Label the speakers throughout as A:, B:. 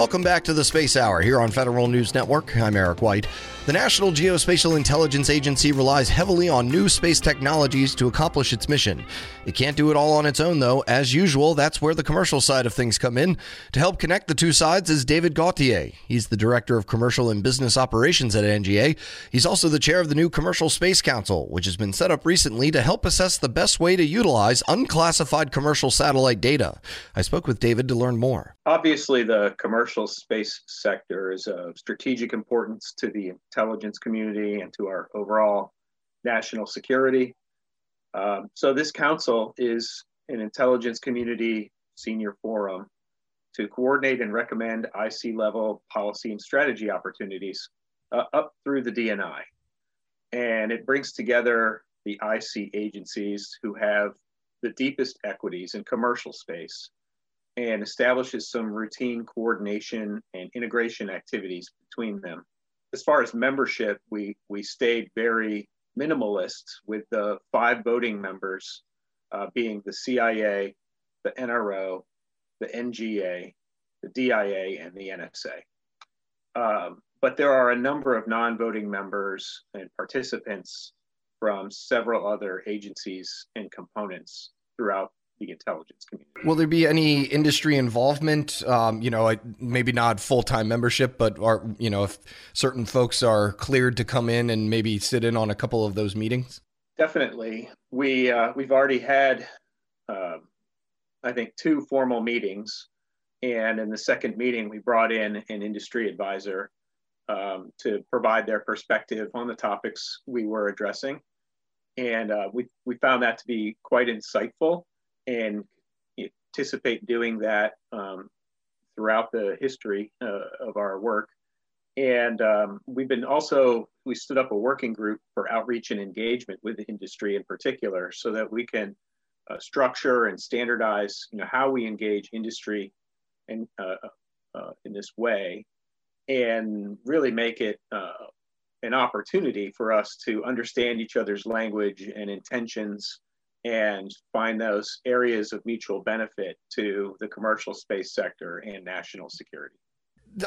A: Welcome back to the Space Hour here on Federal News Network. I'm Eric White. The National Geospatial Intelligence Agency relies heavily on new space technologies to accomplish its mission. It can't do it all on its own, though. As usual, that's where the commercial side of things come in. To help connect the two sides is David Gauthier. He's the Director of Commercial and Business Operations at NGA. He's also the chair of the new Commercial Space Council, which has been set up recently to help assess the best way to utilize unclassified commercial satellite data. I spoke with David to learn more.
B: Obviously, the commercial space sector is of strategic importance to the intelligence community and to our overall national security. Um, so, this council is an intelligence community senior forum to coordinate and recommend IC level policy and strategy opportunities uh, up through the DNI. And it brings together the IC agencies who have the deepest equities in commercial space and establishes some routine coordination and integration activities between them. As far as membership, we, we stayed very minimalist with the five voting members uh, being the CIA, the NRO, the NGA, the DIA, and the NSA. Um, but there are a number of non voting members and participants from several other agencies and components throughout the intelligence community.
A: Will there be any industry involvement? Um, you know, maybe not full time membership, but are you know if certain folks are cleared to come in and maybe sit in on a couple of those meetings?
B: Definitely, we uh, we've already had, uh, I think, two formal meetings, and in the second meeting, we brought in an industry advisor um, to provide their perspective on the topics we were addressing, and uh, we we found that to be quite insightful and anticipate doing that um, throughout the history uh, of our work. And um, we've been also, we stood up a working group for outreach and engagement with the industry in particular so that we can uh, structure and standardize you know, how we engage industry in, uh, uh in this way and really make it uh, an opportunity for us to understand each other's language and intentions and find those areas of mutual benefit to the commercial space sector and national security.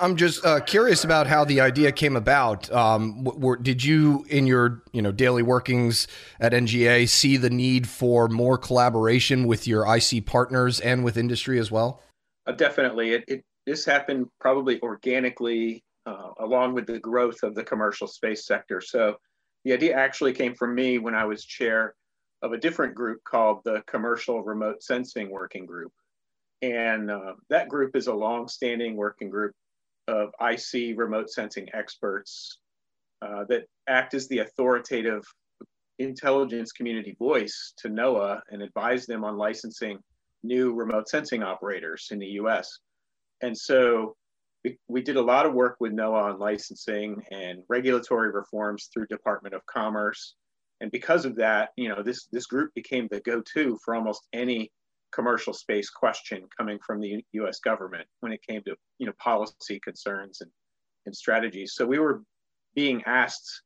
A: I'm just uh, curious about how the idea came about. Um, were, did you, in your you know daily workings at NGA, see the need for more collaboration with your IC partners and with industry as well?
B: Uh, definitely, it, it, this happened probably organically uh, along with the growth of the commercial space sector. So the idea actually came from me when I was chair of a different group called the Commercial Remote Sensing Working Group. And uh, that group is a long-standing working group of IC remote sensing experts uh, that act as the authoritative intelligence community voice to NOAA and advise them on licensing new remote sensing operators in the US. And so we, we did a lot of work with NOAA on licensing and regulatory reforms through Department of Commerce and because of that, you know, this this group became the go-to for almost any commercial space question coming from the U.S. government when it came to you know policy concerns and and strategies. So we were being asked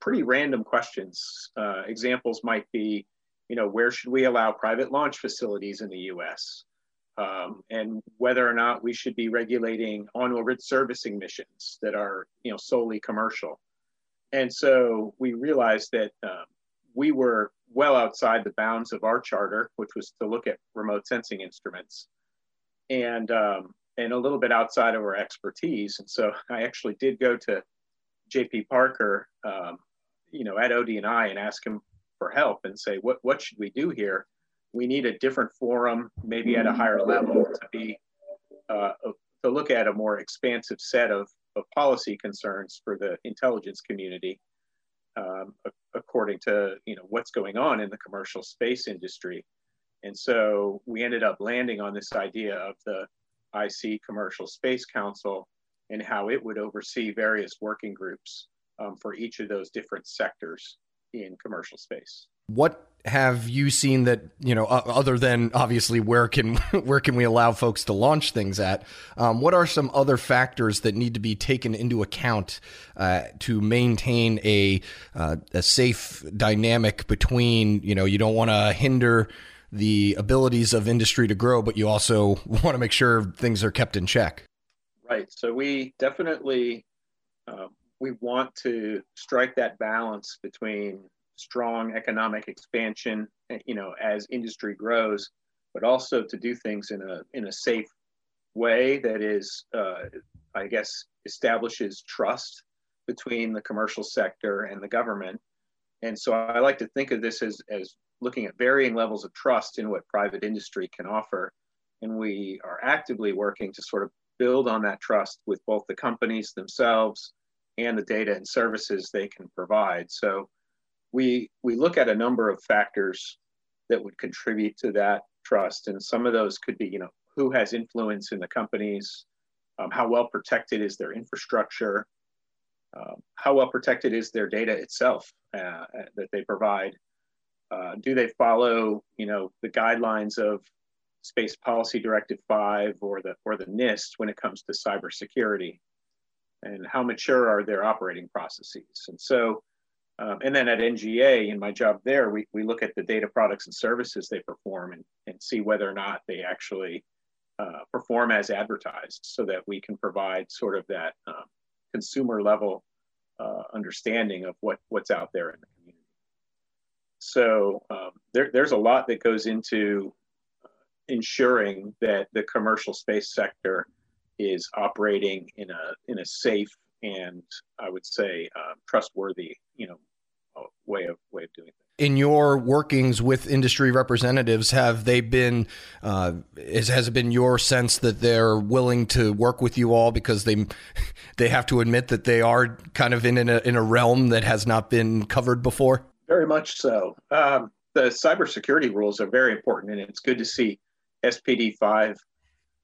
B: pretty random questions. Uh, examples might be, you know, where should we allow private launch facilities in the U.S. Um, and whether or not we should be regulating on-orbit servicing missions that are, you know, solely commercial. And so we realized that um, we were well outside the bounds of our charter, which was to look at remote sensing instruments, and um, and a little bit outside of our expertise. And so I actually did go to J.P. Parker, um, you know, at ODNI and ask him for help and say, what what should we do here? We need a different forum, maybe at a higher level, to be uh, to look at a more expansive set of of policy concerns for the intelligence community, um, according to you know what's going on in the commercial space industry. And so we ended up landing on this idea of the IC Commercial Space Council and how it would oversee various working groups um, for each of those different sectors in commercial space.
A: What have you seen that you know other than obviously where can where can we allow folks to launch things at um, what are some other factors that need to be taken into account uh, to maintain a uh, a safe dynamic between you know you don't want to hinder the abilities of industry to grow but you also want to make sure things are kept in check
B: Right. So we definitely uh, we want to strike that balance between strong economic expansion, you know, as industry grows, but also to do things in a in a safe way that is, uh, I guess, establishes trust between the commercial sector and the government. And so I like to think of this as, as looking at varying levels of trust in what private industry can offer. And we are actively working to sort of build on that trust with both the companies themselves and the data and services they can provide. So we, we look at a number of factors that would contribute to that trust. And some of those could be, you know, who has influence in the companies, um, how well protected is their infrastructure, uh, how well protected is their data itself uh, that they provide. Uh, do they follow, you know, the guidelines of Space Policy Directive 5 or the, or the NIST when it comes to cybersecurity? And how mature are their operating processes? And so, um, and then at NGA, in my job there, we, we look at the data products and services they perform and, and see whether or not they actually uh, perform as advertised so that we can provide sort of that um, consumer level uh, understanding of what, what's out there in the community. So um, there, there's a lot that goes into uh, ensuring that the commercial space sector is operating in a, in a safe and I would say uh, trustworthy, way of way of doing things
A: in your workings with industry representatives, have they been? Uh, is, has it been your sense that they're willing to work with you all because they they have to admit that they are kind of in in a, in a realm that has not been covered before?
B: Very much so. Um, the cybersecurity rules are very important, and it's good to see SPD five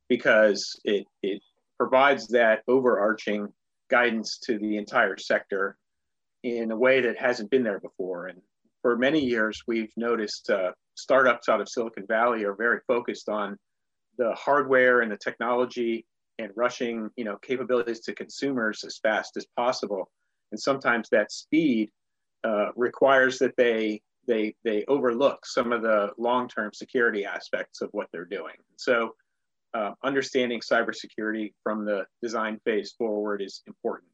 B: because it it provides that overarching guidance to the entire sector in a way that hasn't been there before. And for many years, we've noticed uh, startups out of Silicon Valley are very focused on the hardware and the technology and rushing, you know, capabilities to consumers as fast as possible. And sometimes that speed uh, requires that they they they overlook some of the long-term security aspects of what they're doing. So, uh, understanding cybersecurity from the design phase forward is important.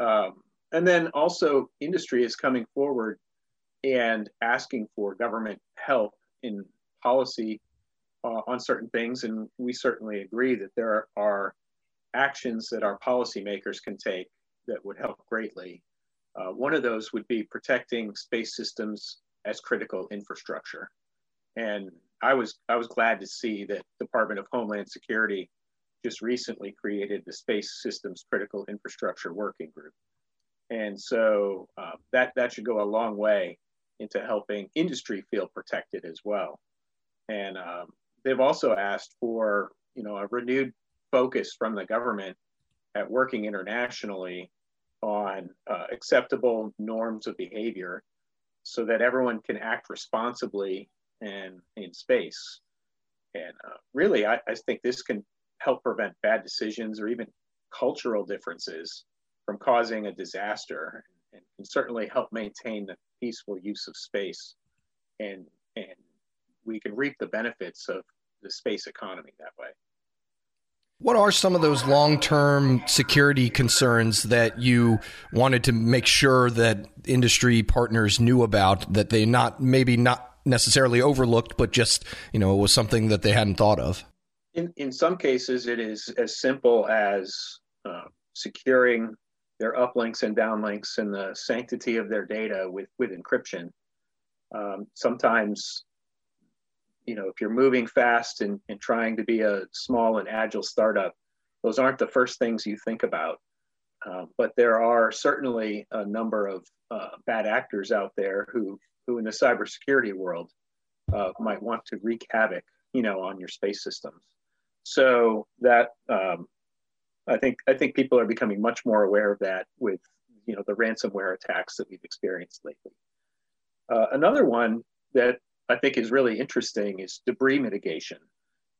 B: Um, and then also, industry is coming forward and asking for government help in policy uh, on certain things. And we certainly agree that there are actions that our policymakers can take that would help greatly. Uh, one of those would be protecting space systems as critical infrastructure. And I was I was glad to see that Department of Homeland Security just recently created the Space Systems Critical Infrastructure Working Group. And so uh, that, that should go a long way into helping industry feel protected as well. And um, they've also asked for you know a renewed focus from the government at working internationally on uh, acceptable norms of behavior so that everyone can act responsibly and in space. And uh, really, I, I think this can help prevent bad decisions or even cultural differences from causing a disaster and can certainly help maintain the peaceful use of space and and we can reap the benefits of the space economy that way.
A: What are some of those long term security concerns that you wanted to make sure that industry partners knew about that they not maybe not necessarily overlooked, but just, you know, it was something that they hadn't thought of?
B: In, in some cases, it is as simple as uh, securing their uplinks and downlinks and the sanctity of their data with, with encryption. Um, sometimes, you know, if you're moving fast and, and trying to be a small and agile startup, those aren't the first things you think about. Uh, but there are certainly a number of uh, bad actors out there who, who in the cybersecurity world uh, might want to wreak havoc, you know, on your space systems. So that um, I think I think people are becoming much more aware of that with you know the ransomware attacks that we've experienced lately. Uh, another one that I think is really interesting is debris mitigation.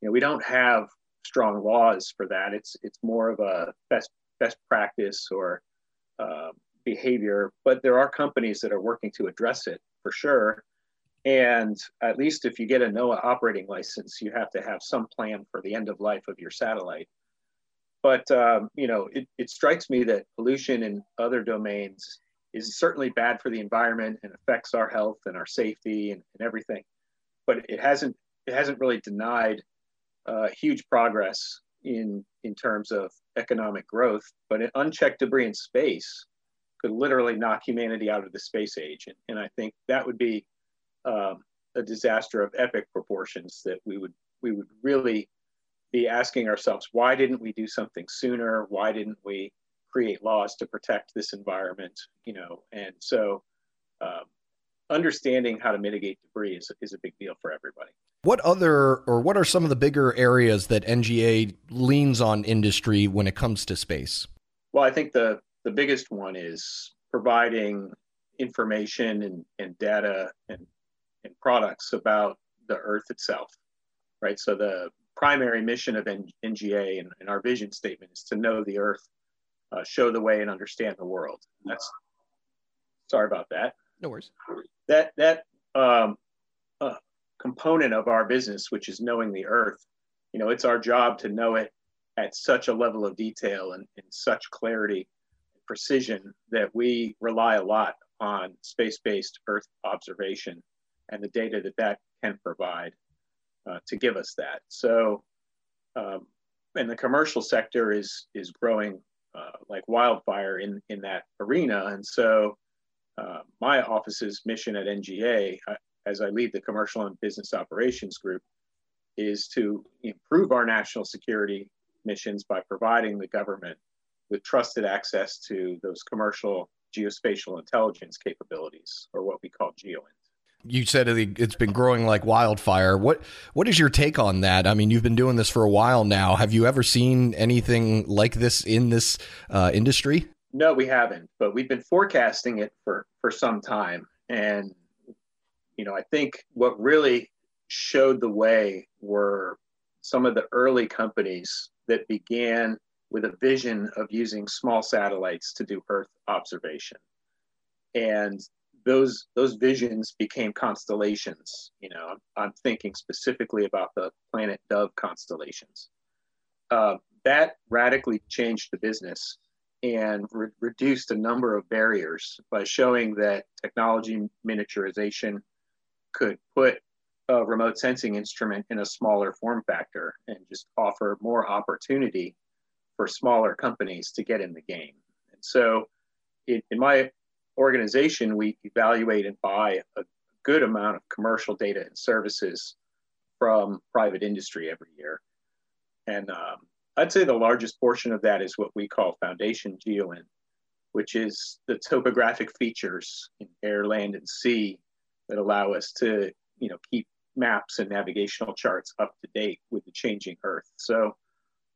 B: You know, we don't have strong laws for that. It's it's more of a best best practice or uh, behavior, but there are companies that are working to address it for sure. And at least if you get a NOAA operating license, you have to have some plan for the end of life of your satellite but um, you know, it, it strikes me that pollution in other domains is certainly bad for the environment and affects our health and our safety and, and everything. But it hasn't it hasn't really denied uh, huge progress in in terms of economic growth. But unchecked debris in space could literally knock humanity out of the space age, and, and I think that would be um, a disaster of epic proportions that we would we would really be asking ourselves why didn't we do something sooner? Why didn't we create laws to protect this environment you know? And so um, understanding how to mitigate debris is, is a big deal for everybody.
A: What other or what are some of the bigger areas that nga leans on industry when it comes to space?
B: Well i think the the biggest one is providing information and, and data and, and products about the earth itself right? So the primary mission of nga and, and our vision statement is to know the earth uh, show the way and understand the world. That's sorry about that.
A: No worries.
B: That that um, uh, component of our business which is knowing the earth you know it's our job to know it at such a level of detail and, and such clarity precision that we rely a lot on space-based Earth observation and the data that that can provide uh, to give us that. So, um, and the commercial sector is is growing uh, like wildfire in in that arena. And so, uh, my office's mission at NGA, uh, as I lead the commercial and business operations group, is to improve our national security missions by providing the government with trusted access to those commercial geospatial intelligence capabilities, or what we call GEOINT.
A: You said it's been growing like wildfire. What what is your take on that? I mean, you've been doing this for a while now. Have you ever seen anything like this in this uh, industry?
B: No, we haven't, but we've been forecasting it for for some time, and you know, I think what really showed the way were some of the early companies that began with a vision of using small satellites to do Earth observation. And those those visions became constellations. You know, I'm, thinking specifically about the planet Dove constellations. Uh, that radically changed the business and re- reduced a number of barriers by showing that technology miniaturization could put a remote sensing instrument in a smaller form factor and just offer more opportunity for smaller companies to get in the game. And so, in, in my organization, we evaluate and buy a good amount of commercial data and services from private industry every year. And um, I'd say the largest portion of that is what we call foundation GeoInt, which is the topographic features in air, land, and sea that allow us to, you know, keep maps and navigational charts up to date with the changing Earth. So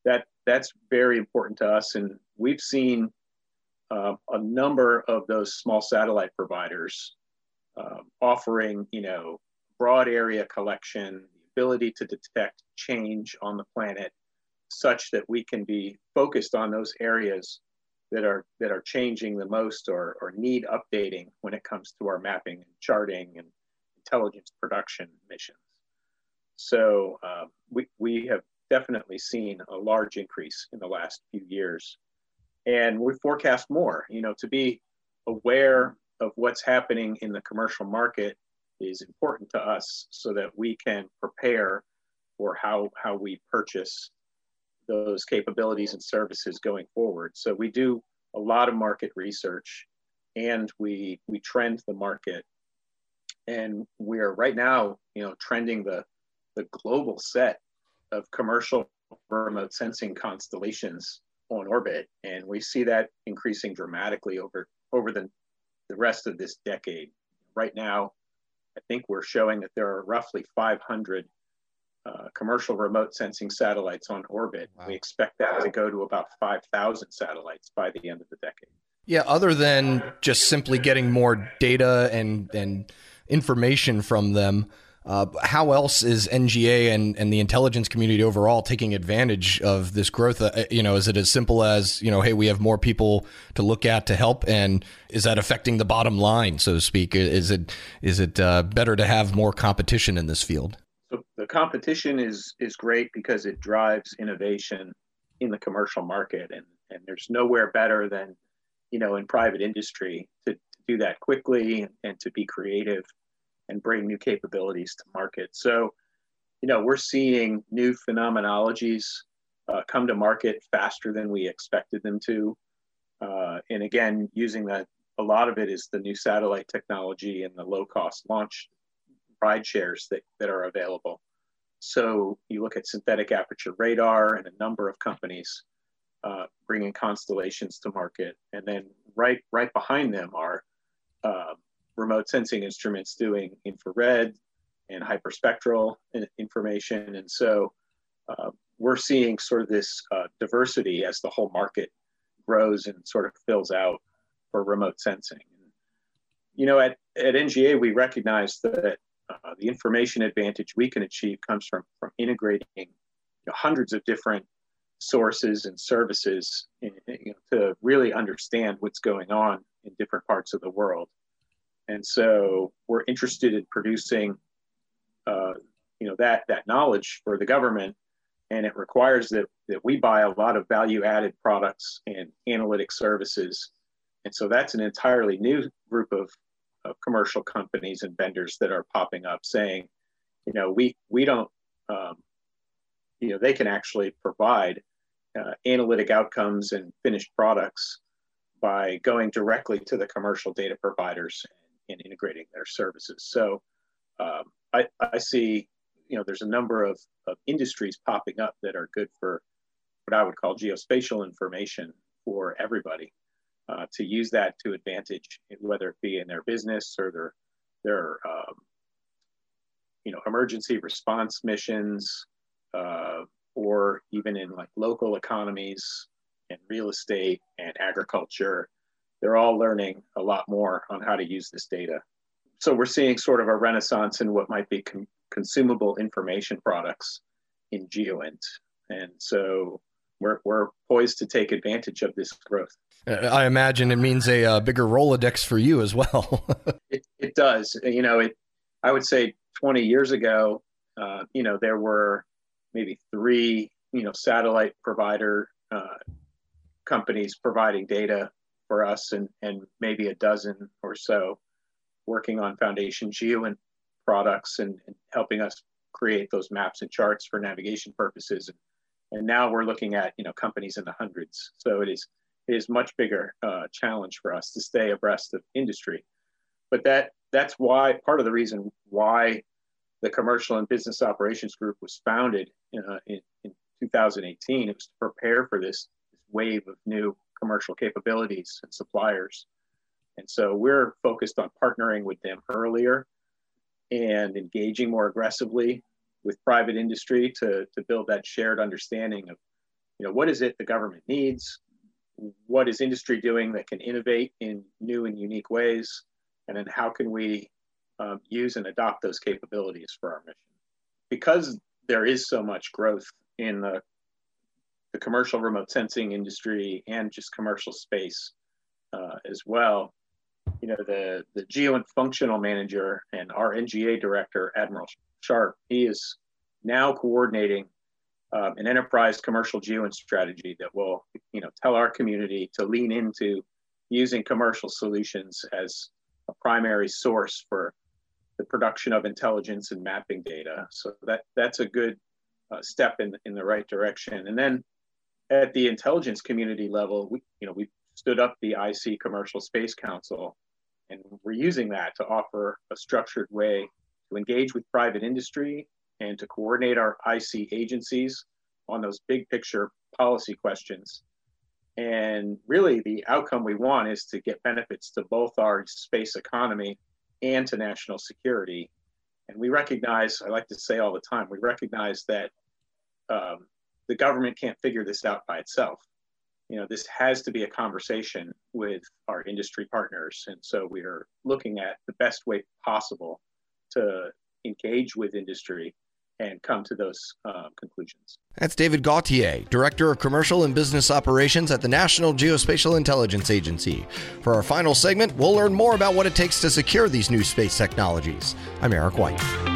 B: that that's very important to us. And we've seen uh, a number of those small satellite providers uh, offering, you know, broad area collection, the ability to detect change on the planet, such that we can be focused on those areas that are that are changing the most or, or need updating when it comes to our mapping and charting and intelligence production missions. So uh, we, we have definitely seen a large increase in the last few years. And we forecast more, you know, to be aware of what's happening in the commercial market is important to us so that we can prepare for how, how we purchase those capabilities and services going forward. So we do a lot of market research and we, we trend the market. And we are right now, you know, trending the, the global set of commercial remote sensing constellations on orbit, and we see that increasing dramatically over over the the rest of this decade. Right now, I think we're showing that there are roughly 500 uh, commercial remote sensing satellites on orbit. Wow. We expect that to go to about 5,000 satellites by the end of the decade.
A: Yeah, other than just simply getting more data and and information from them, uh, how else is NGA and, and the intelligence community overall taking advantage of this growth? Uh, you know, is it as simple as you know, hey, we have more people to look at to help, and is that affecting the bottom line, so to speak? Is it is it uh, better to have more competition in this field?
B: So the competition is is great because it drives innovation in the commercial market, and and there's nowhere better than you know in private industry to, to do that quickly and, and to be creative and bring new capabilities to market. So, you know, we're seeing new phenomenologies uh, come to market faster than we expected them to. Uh, and again, using that, a lot of it is the new satellite technology and the low cost launch ride shares that, that are available. So you look at synthetic aperture radar and a number of companies uh, bringing constellations to market. And then right, right behind them are uh, remote sensing instruments doing infrared and hyperspectral information. And so uh, we're seeing sort of this uh, diversity as the whole market grows and sort of fills out for remote sensing. You know, at, at NGA, we recognize that uh, the information advantage we can achieve comes from, from integrating you know, hundreds of different sources and services in, you know, to really understand what's going on in different parts of the world. And so we're interested in producing, uh, you know, that that knowledge for the government, and it requires that that we buy a lot of value-added products and analytic services. And so that's an entirely new group of, of commercial companies and vendors that are popping up, saying, you know, we we don't, um, you know, they can actually provide uh, analytic outcomes and finished products by going directly to the commercial data providers in integrating their services. So um, I, I see, you know, there's a number of, of industries popping up that are good for what I would call geospatial information for everybody uh, to use that to advantage, whether it be in their business or their their um, you know emergency response missions, uh, or even in like local economies and real estate and agriculture they're all learning a lot more on how to use this data. So we're seeing sort of a renaissance in what might be com- consumable information products in GeoInt. And so we're, we're poised to take advantage of this growth.
A: I imagine it means a uh, bigger Rolodex for you as well.
B: it, it does. You know, it, I would say 20 years ago, uh, you know, there were maybe three, you know, satellite provider uh, companies providing data for us and, and maybe a dozen or so working on Foundation GeoInt products and, and, helping us create those maps and charts for navigation purposes. And, now we're looking at you know companies in the hundreds. So it is it is much bigger uh, challenge for us to stay abreast of industry. But that that's why part of the reason why the commercial and business operations group was founded uh, in, in 2018. It was to prepare for this, this wave of new commercial capabilities and suppliers. And so we're focused on partnering with them earlier and engaging more aggressively with private industry to, to build that shared understanding of, you know, what is it the government needs? What is industry doing that can innovate in new and unique ways? And then how can we um, use and adopt those capabilities for our mission? Because there is so much growth in the the commercial remote sensing industry and just commercial space uh, as well. You know, the, the GeoInt functional manager and our NGA director, Admiral Sharp, he is now coordinating um, an enterprise commercial GeoInt strategy that will, you know, tell our community to lean into using commercial solutions as a primary source for the production of intelligence and mapping data. So that that's a good uh, step in in the right direction. And then at the intelligence community level, we, you know, we stood up the IC Commercial Space Council, and we're using that to offer a structured way to engage with private industry and to coordinate our IC agencies on those big picture policy questions. And really, the outcome we want is to get benefits to both our space economy and to national security. And we recognize, I like to say all the time, we recognize that um, the government can't figure this out by itself. You know, this has to be a conversation with our industry partners. And so we are looking at the best way possible to engage with industry and come to those uh, conclusions.
A: That's David Gauthier, Director of Commercial and Business Operations at the National Geospatial Intelligence Agency. For our final segment, we'll learn more about what it takes to secure these new space technologies. I'm Eric White.